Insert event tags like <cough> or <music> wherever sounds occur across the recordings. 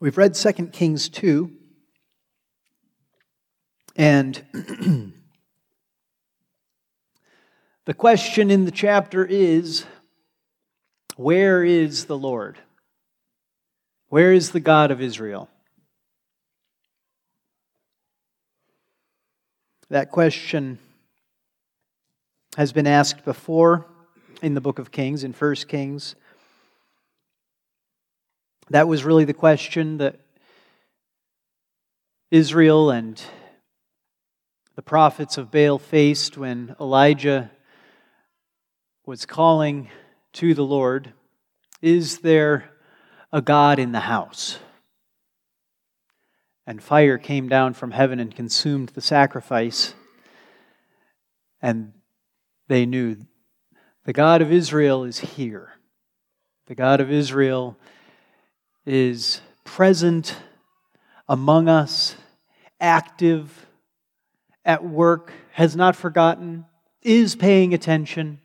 We've read 2 Kings 2, and <clears throat> the question in the chapter is where is the Lord? Where is the God of Israel? That question has been asked before in the book of Kings, in 1 Kings. That was really the question that Israel and the prophets of Baal faced when Elijah was calling to the Lord Is there a God in the house? And fire came down from heaven and consumed the sacrifice. And they knew the God of Israel is here. The God of Israel is present among us, active, at work, has not forgotten, is paying attention.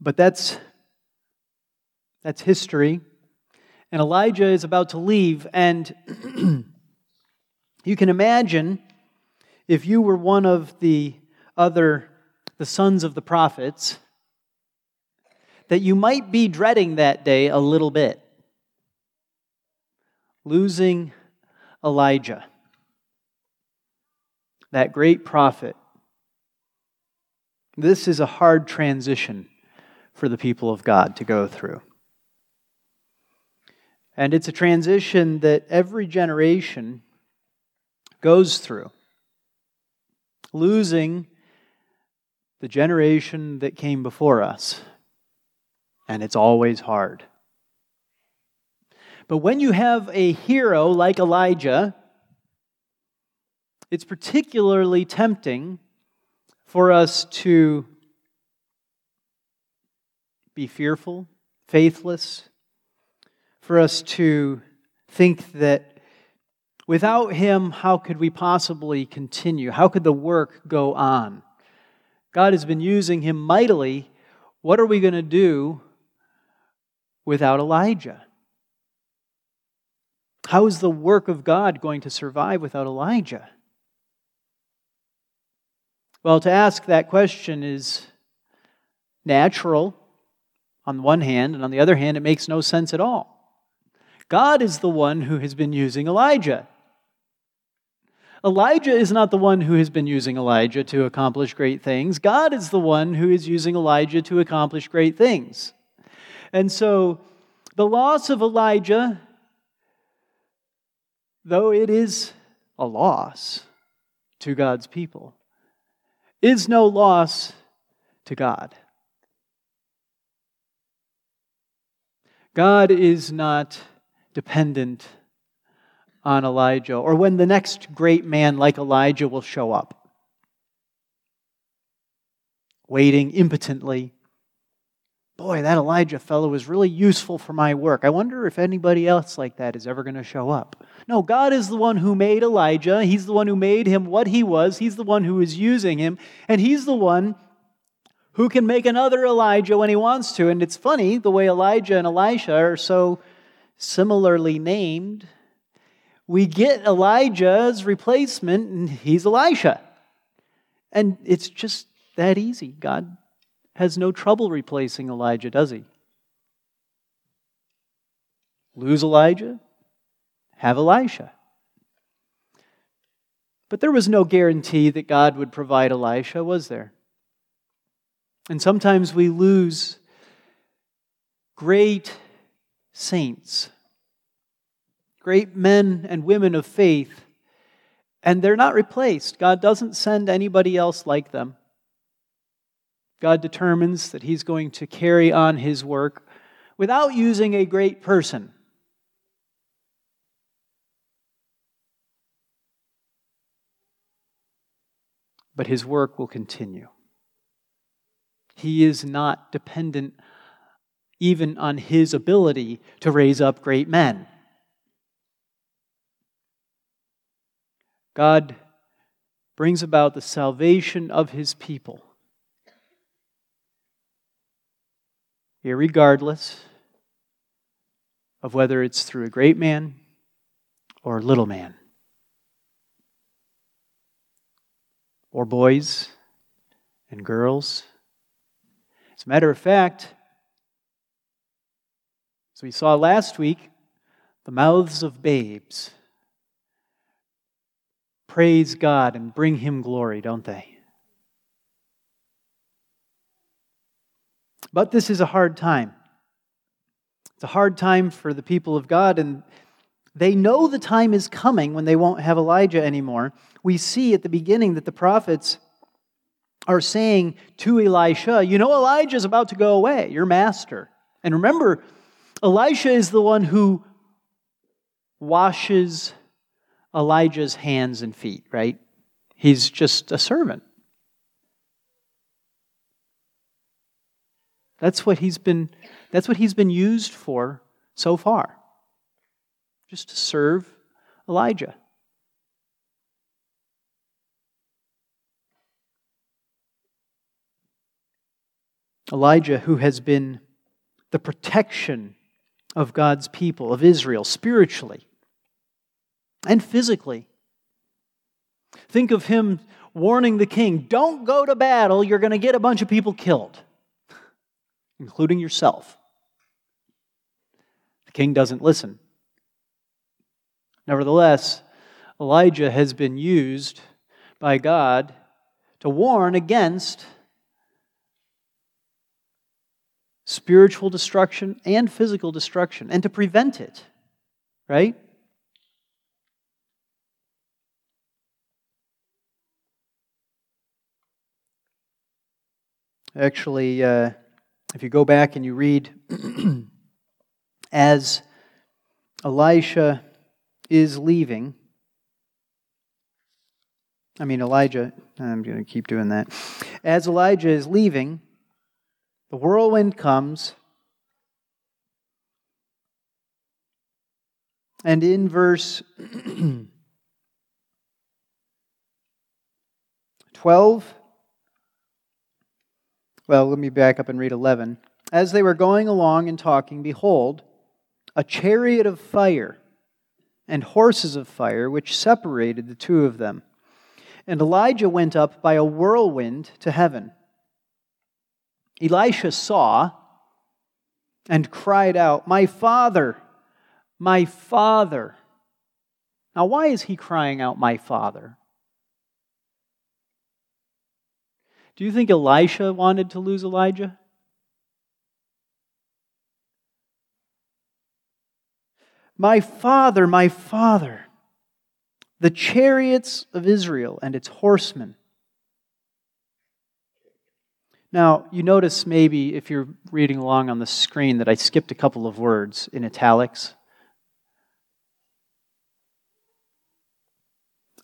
But that's, that's history. And Elijah is about to leave, and <clears throat> you can imagine if you were one of the other, the sons of the prophets, that you might be dreading that day a little bit. Losing Elijah, that great prophet. This is a hard transition for the people of God to go through. And it's a transition that every generation goes through. Losing the generation that came before us and it's always hard. But when you have a hero like Elijah, it's particularly tempting for us to be fearful, faithless, for us to think that without him, how could we possibly continue? How could the work go on? God has been using him mightily. What are we going to do without Elijah? How is the work of God going to survive without Elijah? Well, to ask that question is natural on the one hand, and on the other hand, it makes no sense at all. God is the one who has been using Elijah. Elijah is not the one who has been using Elijah to accomplish great things. God is the one who is using Elijah to accomplish great things. And so the loss of Elijah, though it is a loss to God's people, is no loss to God. God is not dependent on Elijah or when the next great man like Elijah will show up, waiting impotently boy, that Elijah fellow was really useful for my work. I wonder if anybody else like that is ever going to show up. No, God is the one who made Elijah. He's the one who made him what he was. He's the one who is using him. And he's the one who can make another Elijah when he wants to. And it's funny the way Elijah and Elisha are so similarly named. We get Elijah's replacement, and he's Elisha. And it's just that easy. God has no trouble replacing Elijah, does he? Lose Elijah, have Elisha. But there was no guarantee that God would provide Elisha, was there? And sometimes we lose great saints, great men and women of faith, and they're not replaced. God doesn't send anybody else like them. God determines that He's going to carry on His work without using a great person. But His work will continue. He is not dependent even on His ability to raise up great men. God brings about the salvation of His people Irregardless of whether it's through a great man or a little man, or boys and girls. As a matter of fact, as we saw last week, the mouths of babes praise God and bring Him glory, don't they? But this is a hard time. It's a hard time for the people of God, and they know the time is coming when they won't have Elijah anymore. We see at the beginning that the prophets are saying to Elisha, You know, Elijah is about to go away, your master. And remember, Elisha is the one who washes Elijah's hands and feet, right? He's just a servant. That's what he's been that's what he's been used for so far. Just to serve Elijah. Elijah, who has been the protection of God's people, of Israel, spiritually and physically. Think of him warning the king don't go to battle, you're going to get a bunch of people killed, including yourself. The king doesn't listen. Nevertheless, Elijah has been used by God to warn against spiritual destruction and physical destruction and to prevent it, right? Actually, uh, if you go back and you read as Elisha is leaving, I mean, Elijah, I'm going to keep doing that. As Elijah is leaving, the whirlwind comes. And in verse <clears throat> 12, well, let me back up and read 11. As they were going along and talking, behold, a chariot of fire and horses of fire, which separated the two of them. And Elijah went up by a whirlwind to heaven. Elisha saw and cried out, My father, my father. Now, why is he crying out, My father? Do you think Elisha wanted to lose Elijah? My father, my father, the chariots of Israel and its horsemen. Now, you notice maybe if you're reading along on the screen that I skipped a couple of words in italics.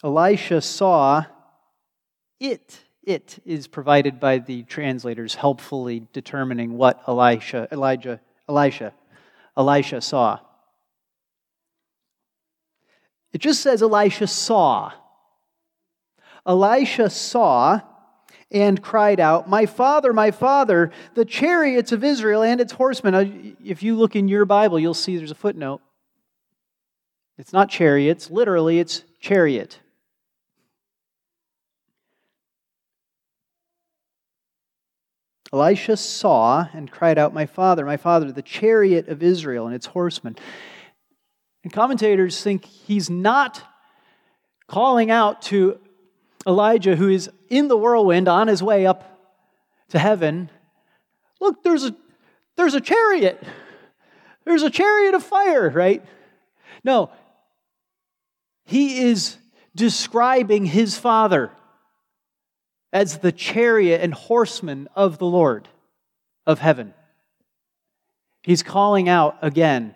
Elisha saw it it is provided by the translators, helpfully determining what Elisha, Elijah, Elisha, Elisha saw. It just says Elisha saw. Elisha saw and cried out, My father, my father, the chariots of Israel and its horsemen. Uh, if you look in your Bible, you'll see there's a footnote. It's not chariots, literally, it's chariot. Elisha saw and cried out, My father, my father, the chariot of Israel and its horsemen. And commentators think he's not calling out to Elijah, who is in the whirlwind on his way up to heaven. Look, there's a, there's a chariot. There's a chariot of fire, right? No. He is describing his father as the chariot and horsemen of the Lord of heaven. He's calling out again,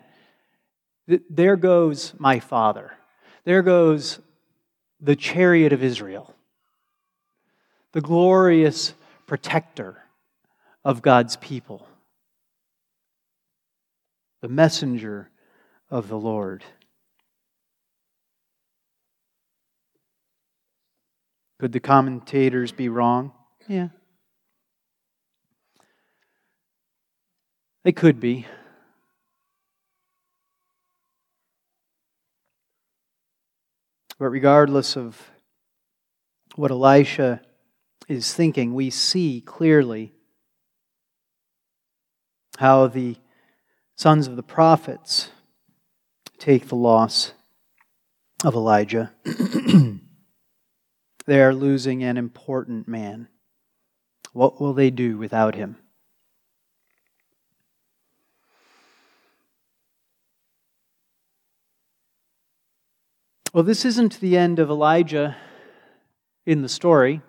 there goes my father. There goes the chariot of Israel, the glorious protector of God's people, the messenger of the Lord. Could the commentators be wrong? Yeah. They could be. But regardless of what Elisha is thinking, we see clearly how the sons of the prophets take the loss of Elijah. <clears throat> they are losing an important man. What will they do without him? Well, this isn't the end of Elijah in the story.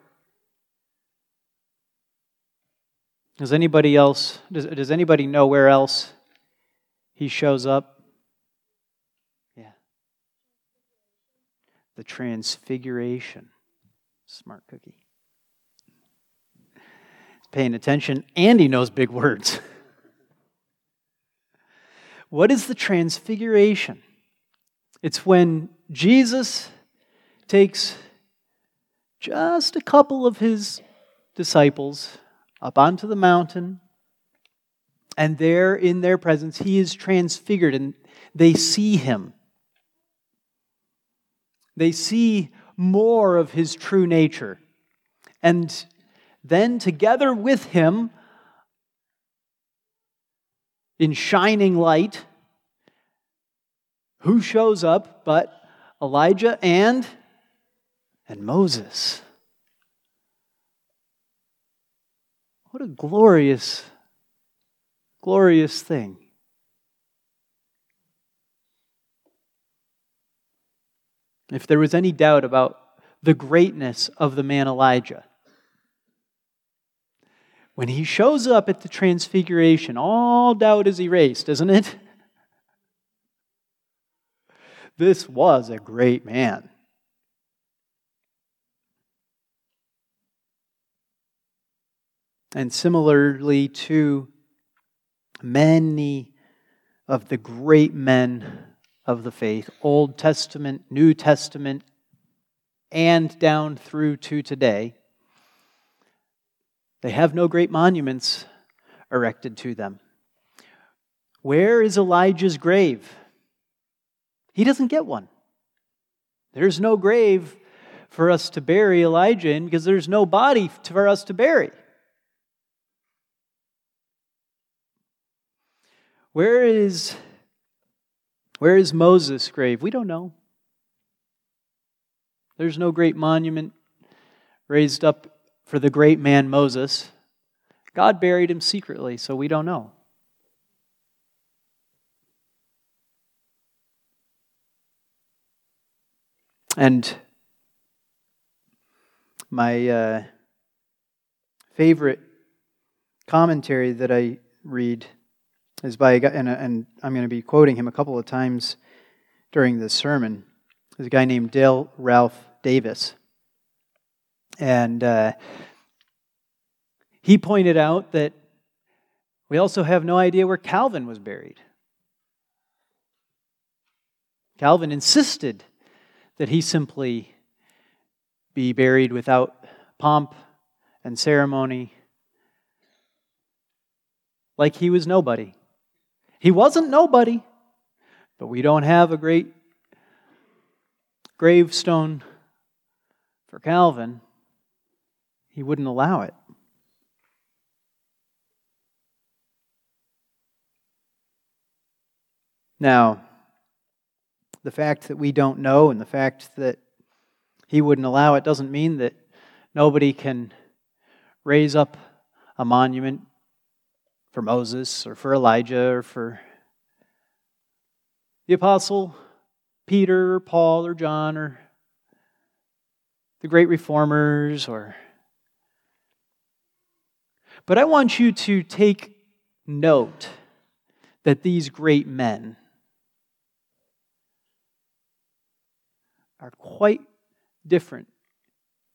Does anybody else does, does anybody know where else he shows up? Yeah. The transfiguration. Smart cookie. He's paying attention and he knows big words. what is the transfiguration? It's when Jesus takes just a couple of his disciples up onto the mountain, and there in their presence, he is transfigured, and they see him. They see more of his true nature. And then, together with him, in shining light, who shows up but Elijah and and Moses. What a glorious glorious thing. If there was any doubt about the greatness of the man Elijah, when he shows up at the transfiguration, all doubt is erased, isn't it? <laughs> This was a great man. And similarly to many of the great men of the faith, Old Testament, New Testament, and down through to today, they have no great monuments erected to them. Where is Elijah's grave? He doesn't get one. There's no grave for us to bury Elijah in because there's no body for us to bury. Where is where is Moses' grave? We don't know. There's no great monument raised up for the great man Moses. God buried him secretly, so we don't know. And my uh, favorite commentary that I read is by a guy, and, and I'm going to be quoting him a couple of times during this sermon. There's a guy named Dale Ralph Davis. And uh, he pointed out that we also have no idea where Calvin was buried. Calvin insisted that he simply be buried without pomp and ceremony, like he was nobody. He wasn't nobody, but we don't have a great gravestone for Calvin. He wouldn't allow it. Now, the fact that we don't know and the fact that he wouldn't allow it doesn't mean that nobody can raise up a monument for Moses or for Elijah or for the apostle Peter or Paul or John or the great reformers or. But I want you to take note that these great men are quite different,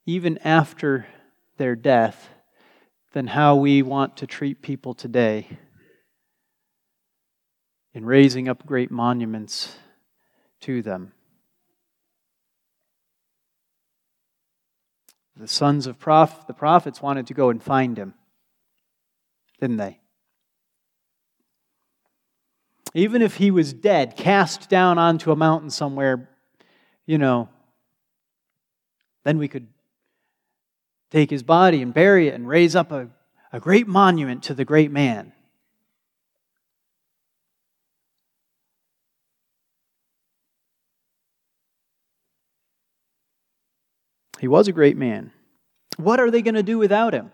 even after their death, than how we want to treat people today in raising up great monuments to them. The sons of prof- the prophets wanted to go and find him, didn't they? Even if he was dead, cast down onto a mountain somewhere, you know, Then we could take his body and bury it and raise up a, a great monument to the great man. He was a great man. What are they going to do without him?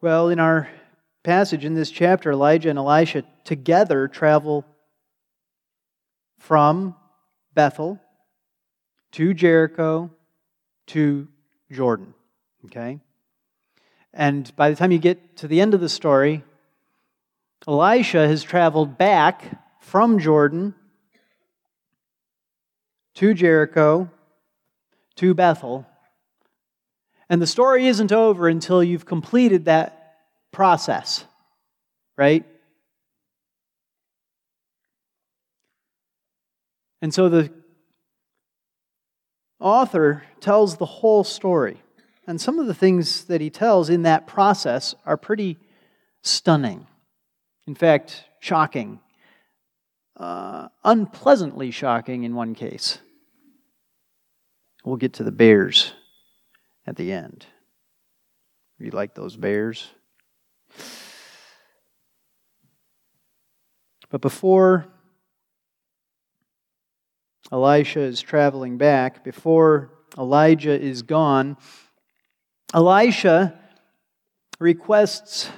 Well, in our passage in this chapter, Elijah and Elisha together travel from Bethel to Jericho to Jordan. Okay? And by the time you get to the end of the story, Elisha has traveled back from Jordan to Jericho to Bethel. And the story isn't over until you've completed that process, right? And so the author tells the whole story. And some of the things that he tells in that process are pretty stunning. In fact, shocking. Uh, unpleasantly shocking in one case. We'll get to the bears at the end. You like those bears? But before Elisha is traveling back, before Elijah is gone, Elisha requests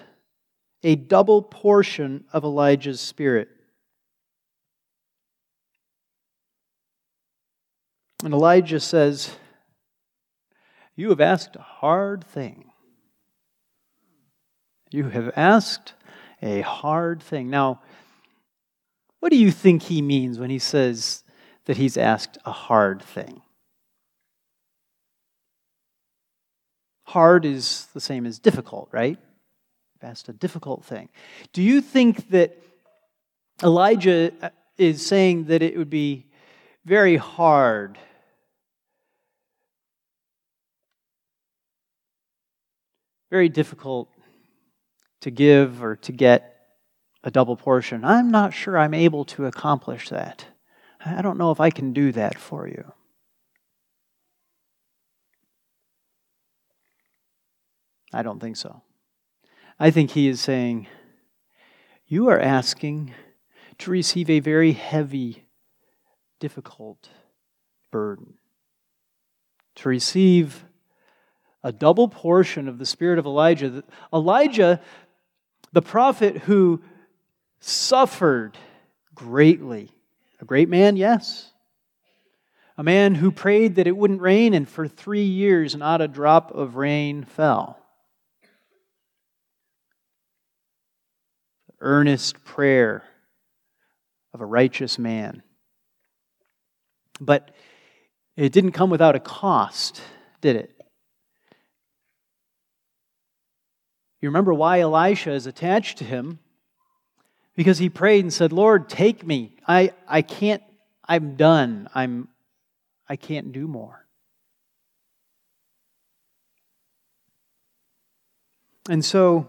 a double portion of Elijah's spirit. And Elijah says, You have asked a hard thing. You have asked a hard thing. Now, what do you think he means when he says that he's asked a hard thing? Hard is the same as difficult, right? You've asked a difficult thing. Do you think that Elijah uh, is saying that it would be very hard very difficult to give or to get a double portion. I'm not sure I'm able to accomplish that. I don't know if I can do that for you. I don't think so. I think he is saying, You are asking to receive a very heavy, difficult burden, to receive a double portion of the spirit of Elijah. Elijah, the prophet who suffered greatly, a great man, yes. A man who prayed that it wouldn't rain, and for three years not a drop of rain fell. Earnest prayer of a righteous man. But it didn't come without a cost, did it? You remember why Elisha is attached to him? Because he prayed and said, Lord, take me. I, I can't, I'm done. I'm, I can't do more. And so,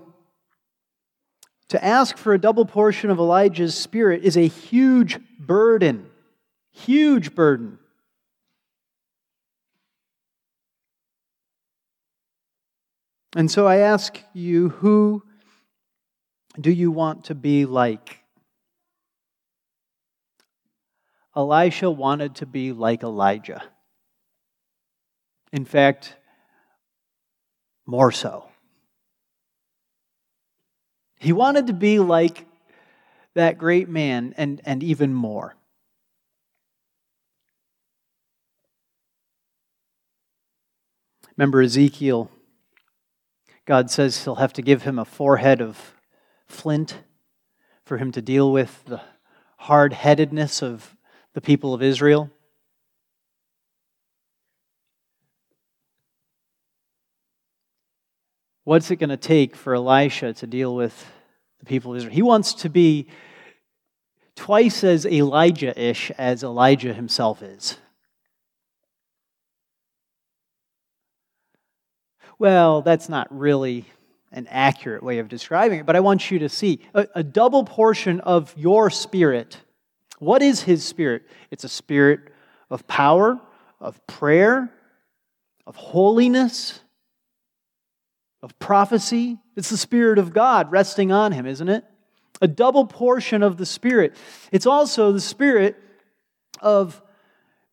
to ask for a double portion of Elijah's spirit is a huge burden. Huge burden. And so I ask you, who do you want to be like? Elisha wanted to be like Elijah. In fact, more so. He wanted to be like that great man and, and even more. Remember Ezekiel God says he'll have to give him a forehead of flint for him to deal with the hard headedness of the people of Israel. What's it going to take for Elisha to deal with the people of Israel? He wants to be twice as Elijah ish as Elijah himself is. Well, that's not really an accurate way of describing it, but I want you to see a, a double portion of your spirit. What is his spirit? It's a spirit of power, of prayer, of holiness, of prophecy. It's the Spirit of God resting on him, isn't it? A double portion of the Spirit. It's also the Spirit of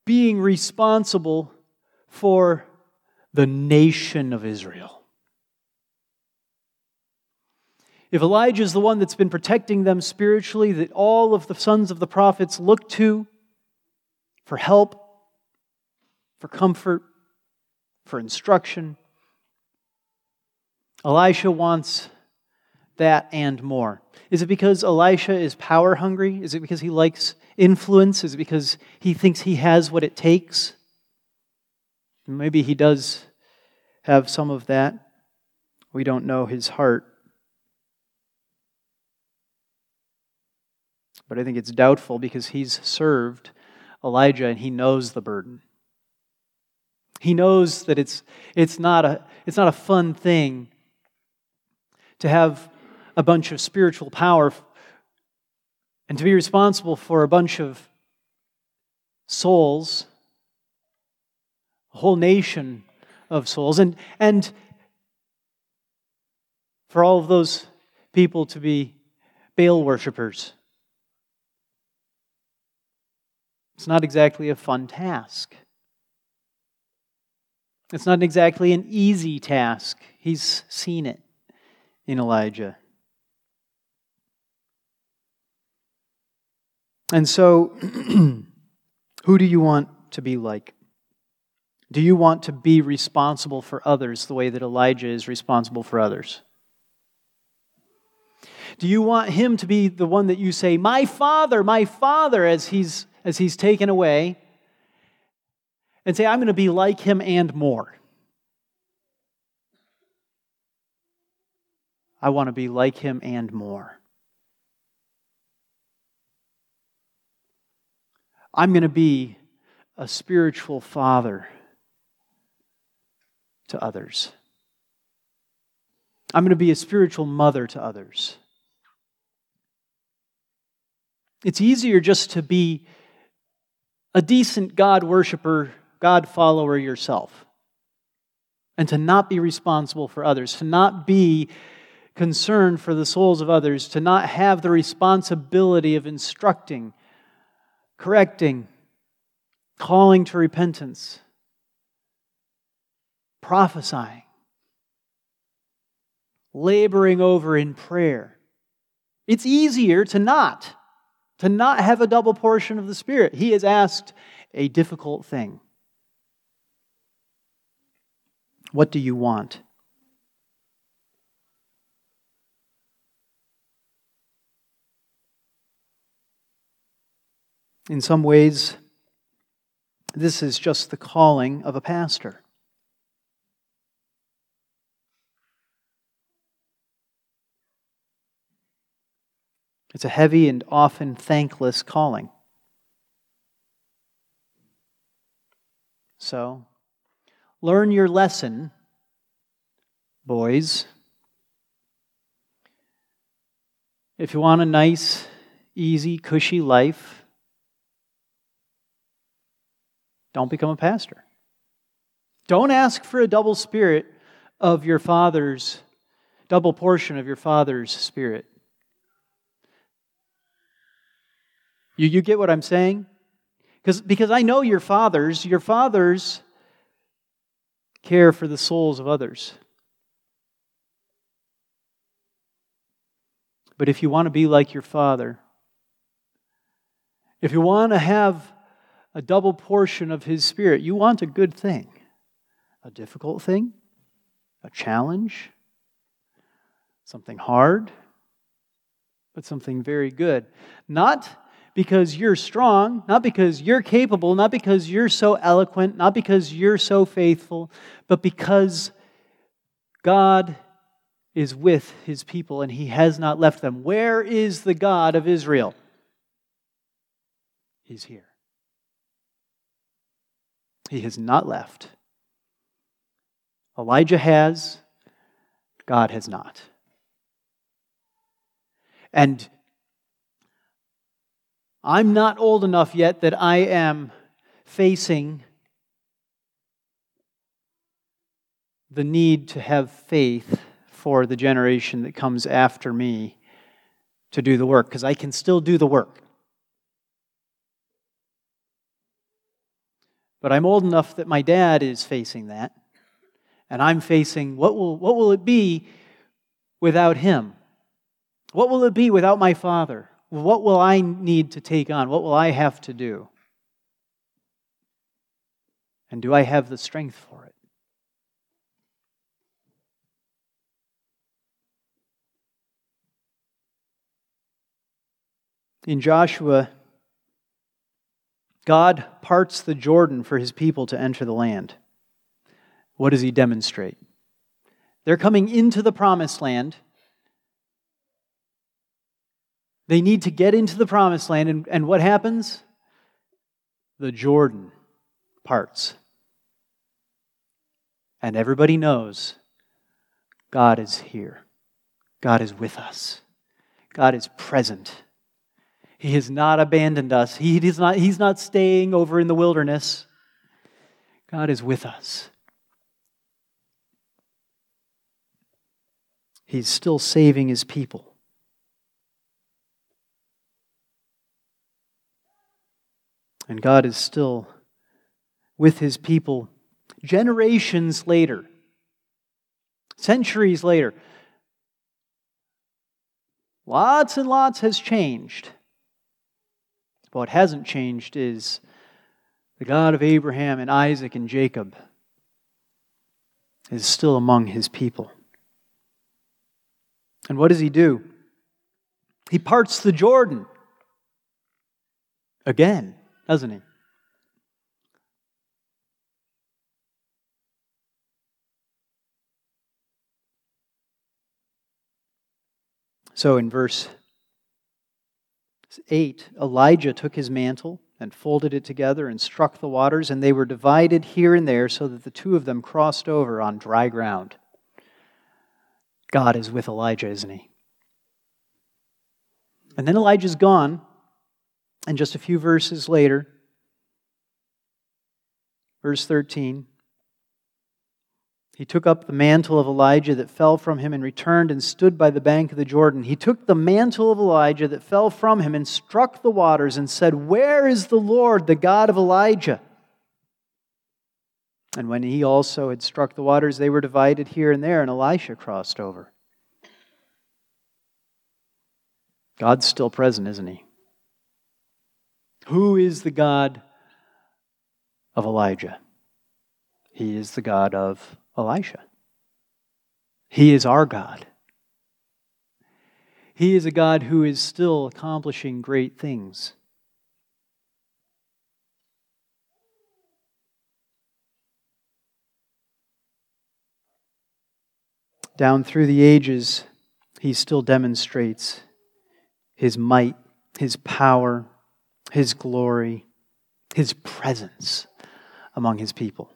being responsible for the nation of Israel. If Elijah is the one that's been protecting them spiritually, that all of the sons of the prophets look to for help, for comfort, for instruction, Elisha wants that and more. Is it because Elisha is power hungry? Is it because he likes influence? Is it because he thinks he has what it takes? Maybe he does have some of that. We don't know his heart. But I think it's doubtful because he's served Elijah and he knows the burden. He knows that it's, it's, not a, it's not a fun thing to have a bunch of spiritual power and to be responsible for a bunch of souls, a whole nation of souls, and, and for all of those people to be Baal worshippers. It's not exactly a fun task. It's not exactly an easy task. He's seen it in Elijah. And so, <clears throat> who do you want to be like? Do you want to be responsible for others the way that Elijah is responsible for others? Do you want him to be the one that you say, My father, my father, as he's, as he's taken away, and say, I'm going to be like him and more? I want to be like him and more. I'm going to be a spiritual father to others. I'm going to be a spiritual mother to others. It's easier just to be a decent God worshiper, God follower yourself, and to not be responsible for others, to not be concerned for the souls of others, to not have the responsibility of instructing, correcting, calling to repentance, prophesying, laboring over in prayer. It's easier to not, to not have a double portion of the Spirit. He has asked a difficult thing. What do you want? In some ways, this is just the calling of a pastor. It's a heavy and often thankless calling. So, learn your lesson, boys. If you want a nice, easy, cushy life, don't become a pastor. Don't ask for a double spirit of your father's, double portion of your father's spirit. You, you get what I'm saying? Because, because I know your fathers, your fathers care for the souls of others. But if you want to be like your father, if you want to have a double portion of His Spirit. You want a good thing, a difficult thing, a challenge, something hard, but something very good. Not because you're strong, not because you're capable, not because you're so eloquent, not because you're so faithful, but because God is with his people and he has not left them. Where is the God of Israel? He's here. He has not left. Elijah has, God has not. And I'm not old enough yet that I am facing the need to have faith for the generation that comes after me to do the work, because I can still do the work. But I'm old enough that my dad is facing that. And I'm facing what will, what will it be without him? What will it be without my father? What will I need to take on? What will I have to do? And do I have the strength for it? In Joshua, God parts the Jordan for his people to enter the land. What does he demonstrate? They're coming into the promised land. They need to get into the promised land, and, and what happens? The Jordan parts. And everybody knows God is here. God is with us. God is present. He has not abandoned us. He is not, he's not staying over in the wilderness. God is with us. He's still saving his people. And God is still with his people generations later, centuries later. Lots and lots has changed. What hasn't changed is the God of Abraham and Isaac and Jacob is still among his people. And what does he do? He parts the Jordan again, doesn't he? So in verse 8, Elijah took his mantle and folded it together and struck the waters, and they were divided here and there so that the two of them crossed over on dry ground. God is with Elijah, isn't he? And then Elijah's gone, and just a few verses later, verse 13, he took up the mantle of Elijah that fell from him and returned and stood by the bank of the Jordan. He took the mantle of Elijah that fell from him and struck the waters and said, Where is the Lord, the God of Elijah? And when he also had struck the waters, they were divided here and there, and Elisha crossed over. God's still present, isn't he? Who is the God of Elijah? He is the God of Elisha. He is our God. He is a God who is still accomplishing great things. Down through the ages, he still demonstrates his might, his power, his glory, his presence among his people.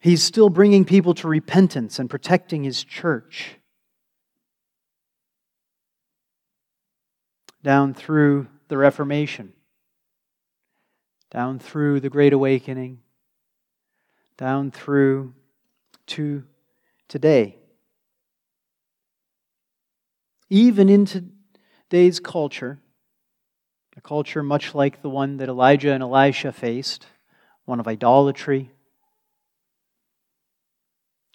He's still bringing people to repentance and protecting his church. Down through the Reformation, down through the Great Awakening, down through to today. Even in today's culture, a culture much like the one that Elijah and Elisha faced, one of idolatry,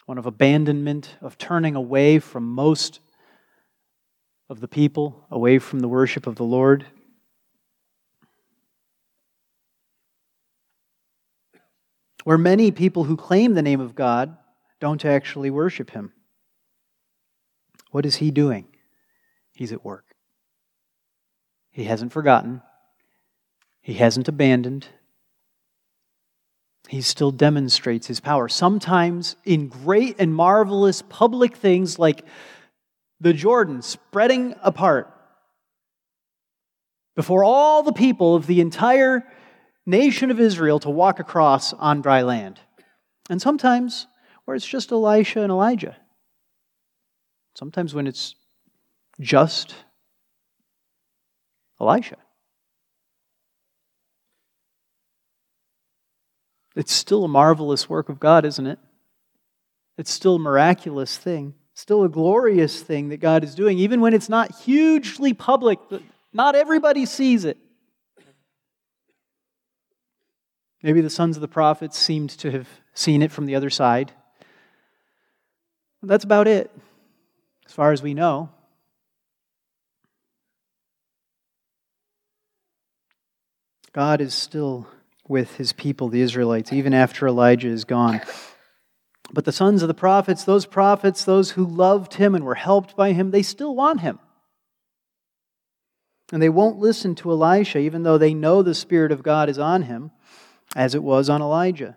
one of abandonment, of turning away from most of the people, away from the worship of the Lord. Where many people who claim the name of God don't actually worship Him. What is He doing? He's at work. He hasn't forgotten, He hasn't abandoned, he still demonstrates his power. Sometimes in great and marvelous public things like the Jordan spreading apart before all the people of the entire nation of Israel to walk across on dry land. And sometimes where it's just Elisha and Elijah. Sometimes when it's just Elisha. It's still a marvelous work of God, isn't it? It's still a miraculous thing, still a glorious thing that God is doing, even when it's not hugely public. Not everybody sees it. Maybe the sons of the prophets seemed to have seen it from the other side. That's about it, as far as we know. God is still with his people, the Israelites, even after Elijah is gone. But the sons of the prophets, those prophets, those who loved him and were helped by him, they still want him. And they won't listen to Elisha, even though they know the Spirit of God is on him, as it was on Elijah.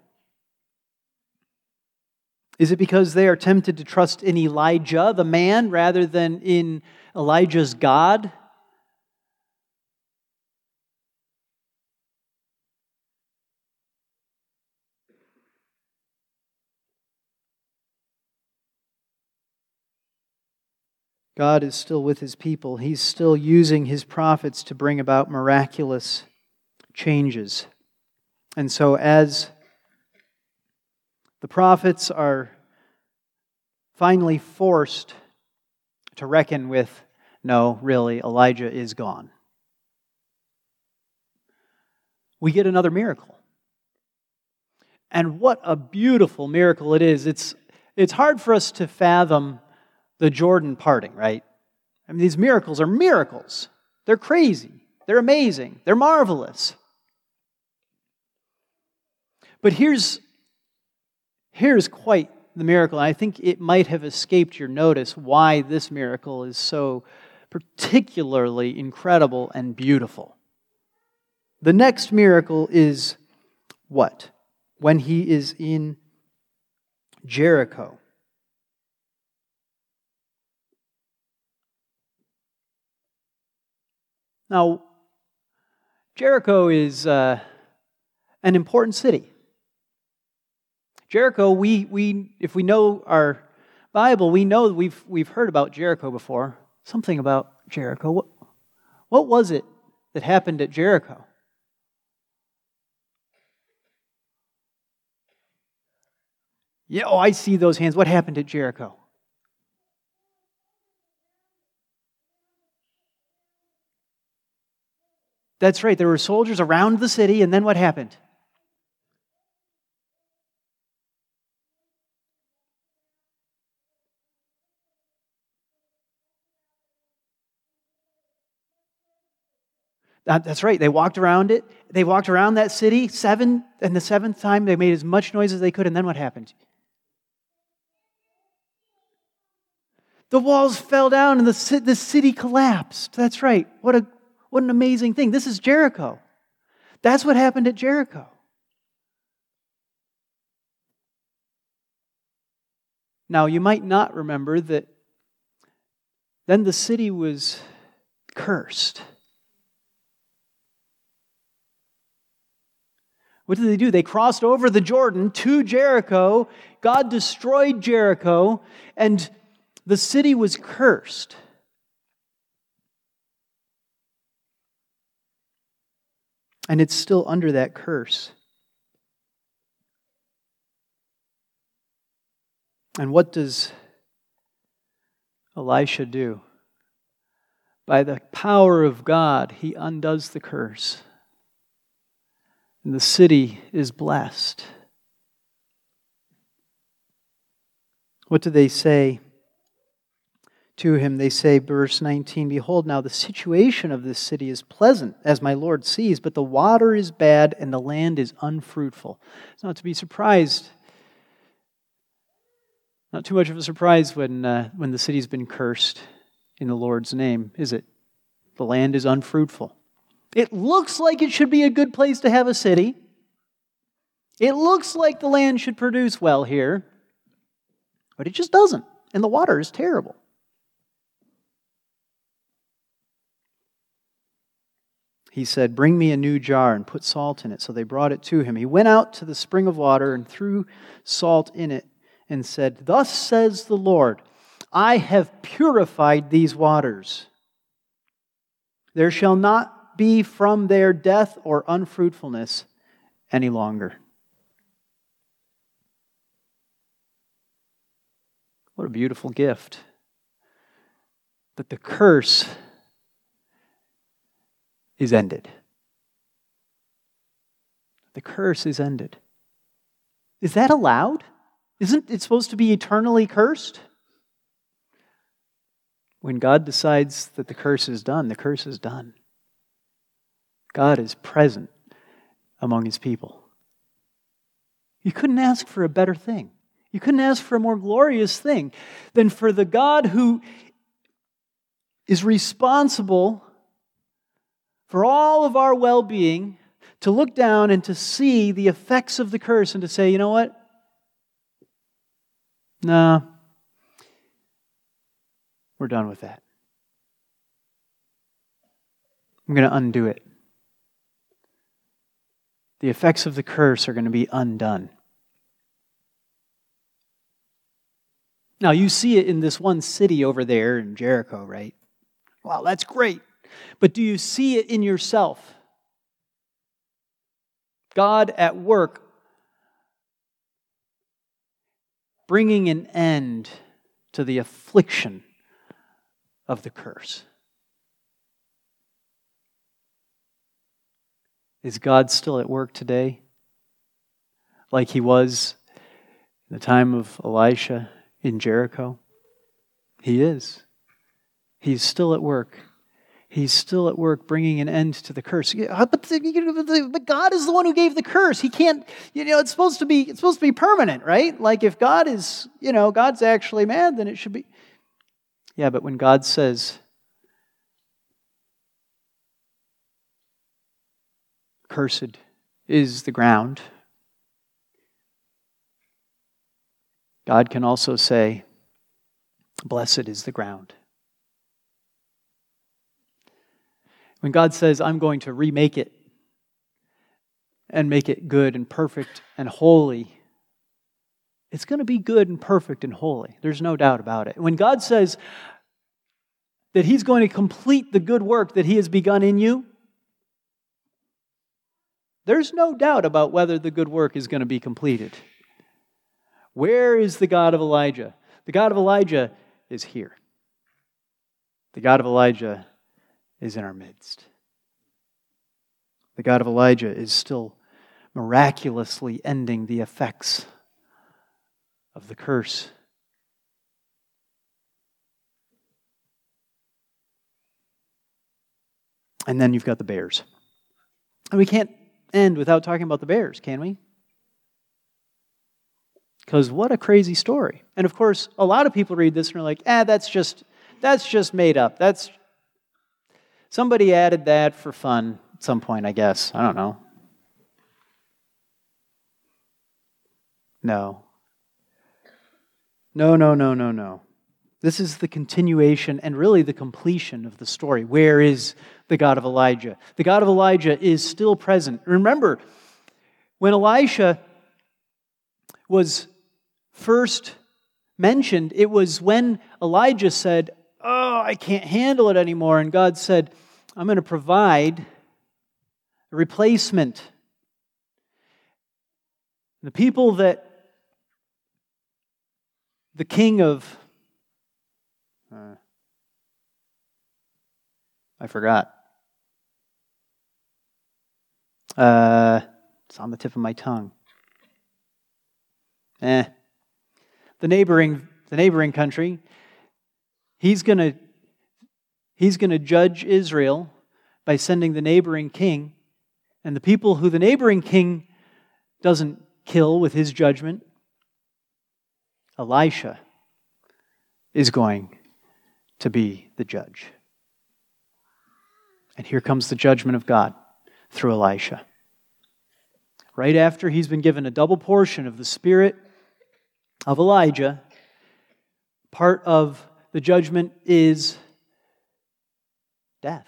Is it because they are tempted to trust in Elijah, the man, rather than in Elijah's God? God is still with his people. He's still using his prophets to bring about miraculous changes. And so, as the prophets are finally forced to reckon with no, really, Elijah is gone, we get another miracle. And what a beautiful miracle it is. It's, it's hard for us to fathom the Jordan parting, right? I mean, these miracles are miracles. They're crazy. They're amazing. They're marvelous. But here's, here's quite the miracle. I think it might have escaped your notice why this miracle is so particularly incredible and beautiful. The next miracle is what? When he is in Jericho. Now, Jericho is uh, an important city. Jericho, we, we, if we know our Bible, we know we've, we've heard about Jericho before. Something about Jericho. What, what was it that happened at Jericho? Yeah, oh, I see those hands. What happened at Jericho? That's right, there were soldiers around the city, and then what happened? That's right. They walked around it. They walked around that city seven, and the seventh time they made as much noise as they could, and then what happened? The walls fell down and the, the city collapsed. That's right. What a what an amazing thing. This is Jericho. That's what happened at Jericho. Now, you might not remember that then the city was cursed. What did they do? They crossed over the Jordan to Jericho. God destroyed Jericho, and the city was cursed. And it's still under that curse. And what does Elisha do? By the power of God, he undoes the curse. And the city is blessed. What do they say? To him, they say, verse 19, Behold, now the situation of this city is pleasant, as my Lord sees, but the water is bad and the land is unfruitful. It's not to be surprised, not too much of a surprise when, uh, when the city's been cursed in the Lord's name, is it? The land is unfruitful. It looks like it should be a good place to have a city. It looks like the land should produce well here, but it just doesn't. And the water is terrible. he said, Bring me a new jar and put salt in it. So they brought it to him. He went out to the spring of water and threw salt in it and said, Thus says the Lord, I have purified these waters. There shall not be from their death or unfruitfulness any longer. What a beautiful gift. that the curse is ended. The curse is ended. Is that allowed? Isn't it supposed to be eternally cursed? When God decides that the curse is done, the curse is done. God is present among his people. You couldn't ask for a better thing. You couldn't ask for a more glorious thing than for the God who is responsible for all of our well being to look down and to see the effects of the curse and to say, you know what? Nah, we're done with that. I'm going to undo it. The effects of the curse are going to be undone. Now, you see it in this one city over there in Jericho, right? Wow, that's great. But do you see it in yourself? God at work bringing an end to the affliction of the curse. Is God still at work today? Like he was in the time of Elisha in Jericho? He is. He's still at work. He's still at work bringing an end to the curse. Uh, but, but God is the one who gave the curse. He can't, you know, it's supposed to be, it's supposed to be permanent, right? Like if God is, you know, God's actually mad, then it should be. Yeah, but when God says, cursed is the ground, God can also say, blessed is the ground. When God says, I'm going to remake it and make it good and perfect and holy, it's going to be good and perfect and holy. There's no doubt about it. When God says that He's going to complete the good work that He has begun in you, there's no doubt about whether the good work is going to be completed. Where is the God of Elijah? The God of Elijah is here. The God of Elijah is in our midst. The God of Elijah is still miraculously ending the effects of the curse. And then you've got the bears. And we can't end without talking about the bears, can we? Because what a crazy story. And of course, a lot of people read this and are like, ah, that's just that's just made up. That's somebody added that for fun at some point, I guess. I don't know. No. No, no, no, no, no. This is the continuation and really the completion of the story. Where is the God of Elijah? The God of Elijah is still present. Remember, when Elisha was first mentioned, it was when Elijah said, Oh, I can't handle it anymore. And God said, I'm going to provide a replacement. The people that the king of. Uh, I forgot. Uh, it's on the tip of my tongue. Eh. The neighboring, the neighboring country, he's going to he's going to judge Israel by sending the neighboring king, and the people who the neighboring king doesn't kill with his judgment, Elisha is going to be the judge. And here comes the judgment of God through Elisha. Right after he's been given a double portion of the Spirit of Elijah, part of the judgment is death.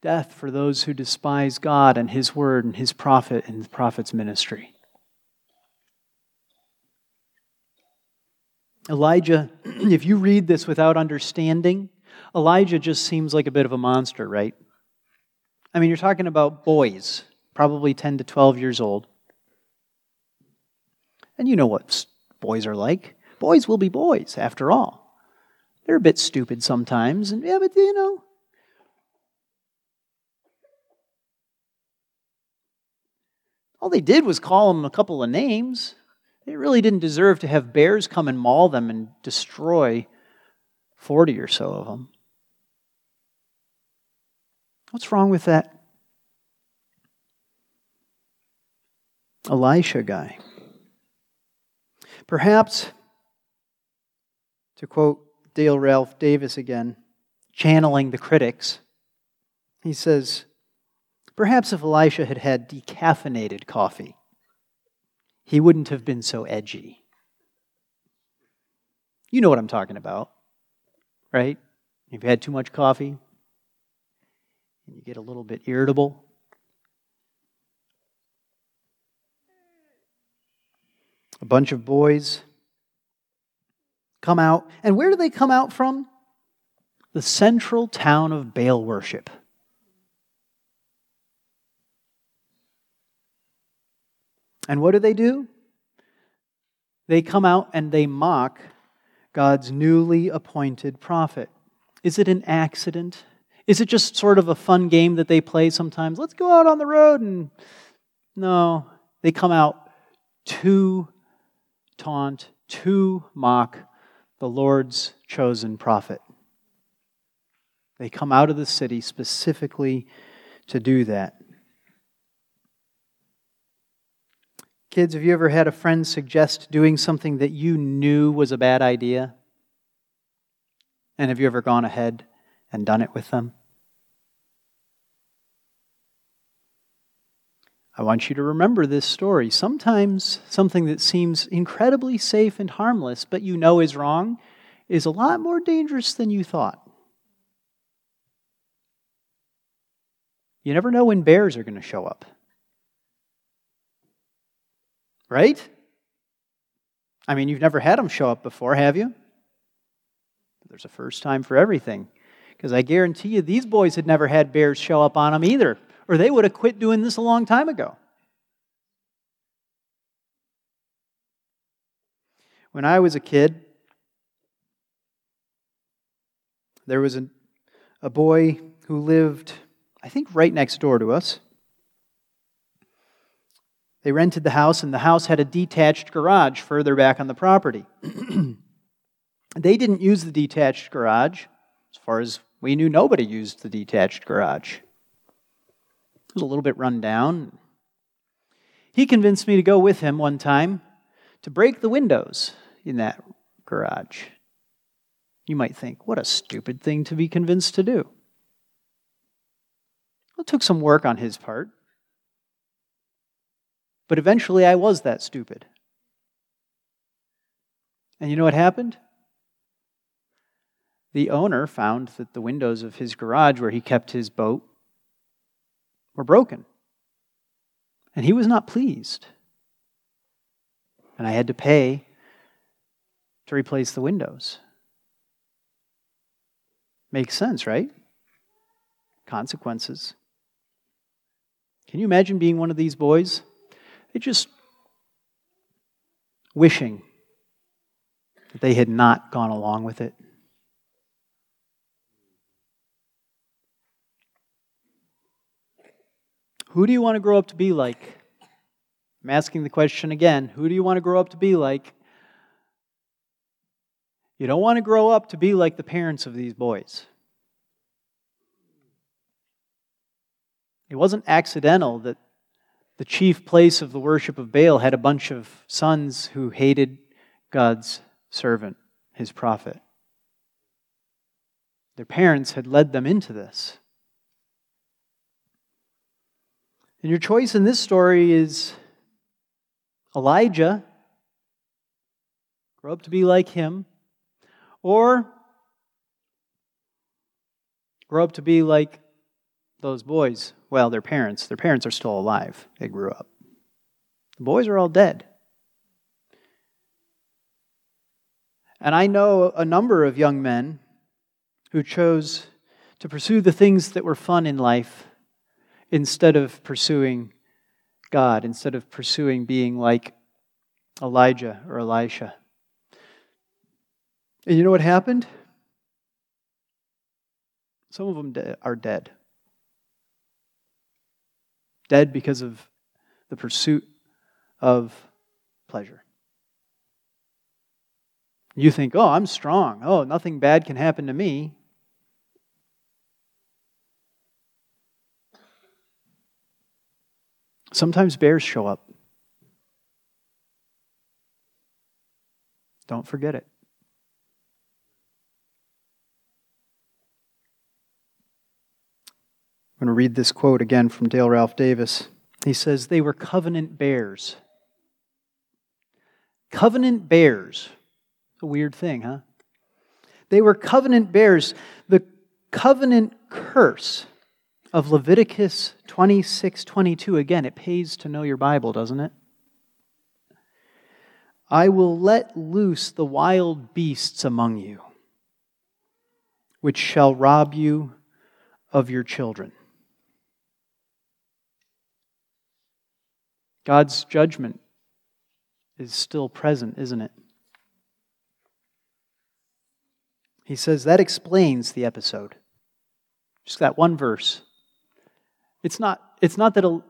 Death for those who despise God and His word and His prophet and the prophet's ministry. Elijah, <clears throat> if you read this without understanding, Elijah just seems like a bit of a monster, right? I mean, you're talking about boys, probably 10 to 12 years old. And you know what boys are like. Boys will be boys, after all. They're a bit stupid sometimes, and yeah, but you know. All they did was call them a couple of names. They really didn't deserve to have bears come and maul them and destroy 40 or so of them. What's wrong with that Elisha guy? Perhaps, to quote Dale Ralph Davis again, channeling the critics, he says, Perhaps if Elisha had had decaffeinated coffee, he wouldn't have been so edgy. You know what I'm talking about, right? You've had too much coffee, and you get a little bit irritable. A bunch of boys come out. And where do they come out from? The central town of Baal worship. And what do they do? They come out and they mock God's newly appointed prophet. Is it an accident? Is it just sort of a fun game that they play sometimes? Let's go out on the road and. No, they come out to taunt, to mock the Lord's chosen prophet. They come out of the city specifically to do that. Kids, have you ever had a friend suggest doing something that you knew was a bad idea? And have you ever gone ahead and done it with them? I want you to remember this story. Sometimes something that seems incredibly safe and harmless, but you know is wrong, is a lot more dangerous than you thought. You never know when bears are going to show up. Right? I mean, you've never had them show up before, have you? There's a first time for everything. Because I guarantee you, these boys had never had bears show up on them either, or they would have quit doing this a long time ago. When I was a kid, there was a, a boy who lived, I think, right next door to us. They rented the house, and the house had a detached garage further back on the property. <clears throat> they didn't use the detached garage. As far as we knew, nobody used the detached garage. Was a little bit run down. He convinced me to go with him one time to break the windows in that garage. You might think, what a stupid thing to be convinced to do. It took some work on his part. But eventually I was that stupid. And you know what happened? The owner found that the windows of his garage where he kept his boat were broken. And he was not pleased. And I had to pay to replace the windows. Makes sense, right? Consequences. Can you imagine being one of these boys? They just wishing that they had not gone along with it. Who do you want to grow up to be like? I'm asking the question again. Who do you want to grow up to be like? You don't want to grow up to be like the parents of these boys. It wasn't accidental that the chief place of the worship of Baal had a bunch of sons who hated God's servant, his prophet. Their parents had led them into this. And your choice in this story is Elijah, grow up to be like him, or grow up to be like those boys well, their parents, their parents are still alive. They grew up. The boys are all dead. And I know a number of young men who chose to pursue the things that were fun in life instead of pursuing God, instead of pursuing being like Elijah or Elisha. And you know what happened? Some of them are dead. Dead because of the pursuit of pleasure. You think, oh, I'm strong. Oh, nothing bad can happen to me. Sometimes bears show up. Don't forget it. I'm going to read this quote again from Dale Ralph Davis. He says, They were covenant bears. Covenant bears. A weird thing, huh? They were covenant bears. The covenant curse of Leviticus 26 22. Again, it pays to know your Bible, doesn't it? I will let loose the wild beasts among you, which shall rob you of your children. God's judgment is still present, isn't it? He says that explains the episode. Just that one verse. It's not, it's not that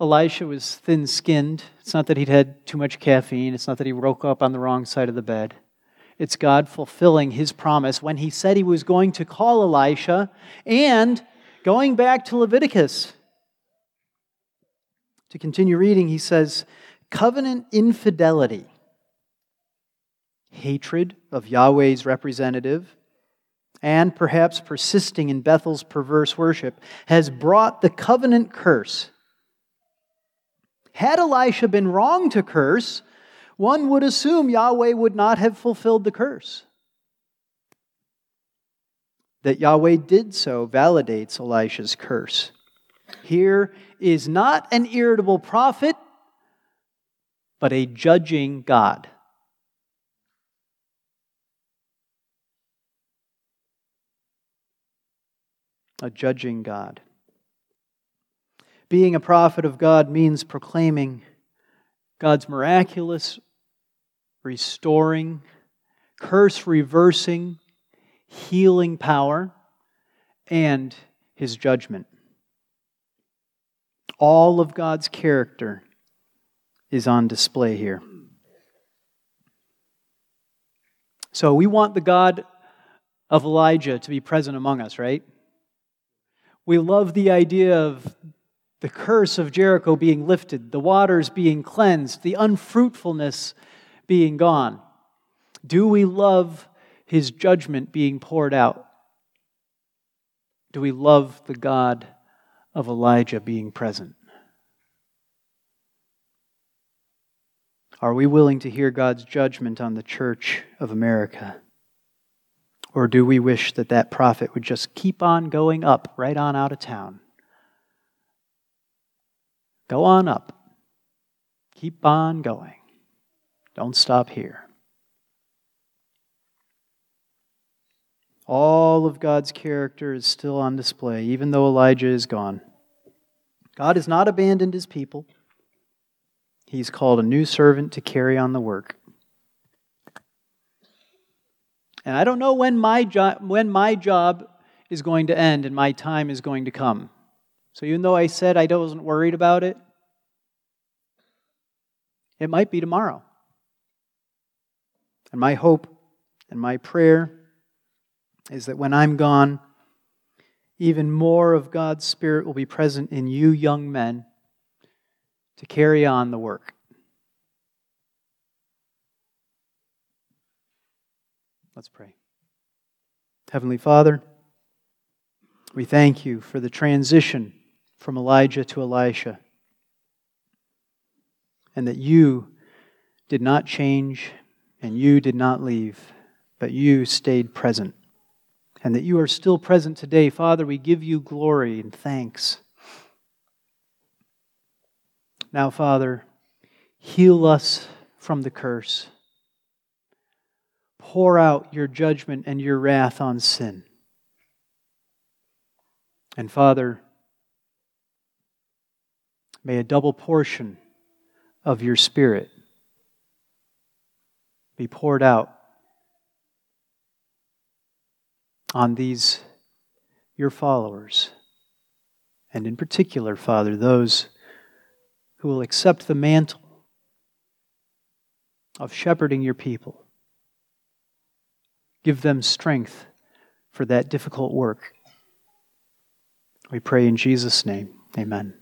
Elisha was thin skinned. It's not that he'd had too much caffeine. It's not that he woke up on the wrong side of the bed. It's God fulfilling his promise when he said he was going to call Elisha and going back to Leviticus. To continue reading, he says, Covenant infidelity, hatred of Yahweh's representative, and perhaps persisting in Bethel's perverse worship has brought the covenant curse had Elisha been wrong to curse, one would assume Yahweh would not have fulfilled the curse. That Yahweh did so validates Elisha's curse. Here is not an irritable prophet, but a judging God. A judging God. Being a prophet of God means proclaiming God's miraculous, restoring, curse reversing, healing power, and his judgment. All of God's character is on display here. So we want the God of Elijah to be present among us, right? We love the idea of the curse of Jericho being lifted, the waters being cleansed, the unfruitfulness being gone? Do we love his judgment being poured out? Do we love the God of Elijah being present? Are we willing to hear God's judgment on the church of America? Or do we wish that that prophet would just keep on going up right on out of town? Go on up. Keep on going. Don't stop here. All of God's character is still on display, even though Elijah is gone. God has not abandoned his people. He's called a new servant to carry on the work. And I don't know when my, jo- when my job is going to end and my time is going to come. So even though I said I wasn't worried about it, it might be tomorrow. And my hope and my prayer is that when I'm gone, even more of God's Spirit will be present in you, young men, to carry on the work. Let's pray. Heavenly Father, we thank you for the transition from Elijah to Elisha. And that you did not change and you did not leave, but you stayed present. And that you are still present today. Father, we give you glory and thanks. Now, Father, heal us from the curse. Pour out your judgment and your wrath on sin. And Father, May a double portion of your Spirit be poured out on these, your followers, and in particular, Father, those who will accept the mantle of shepherding your people. Give them strength for that difficult work. We pray in Jesus' name. Amen.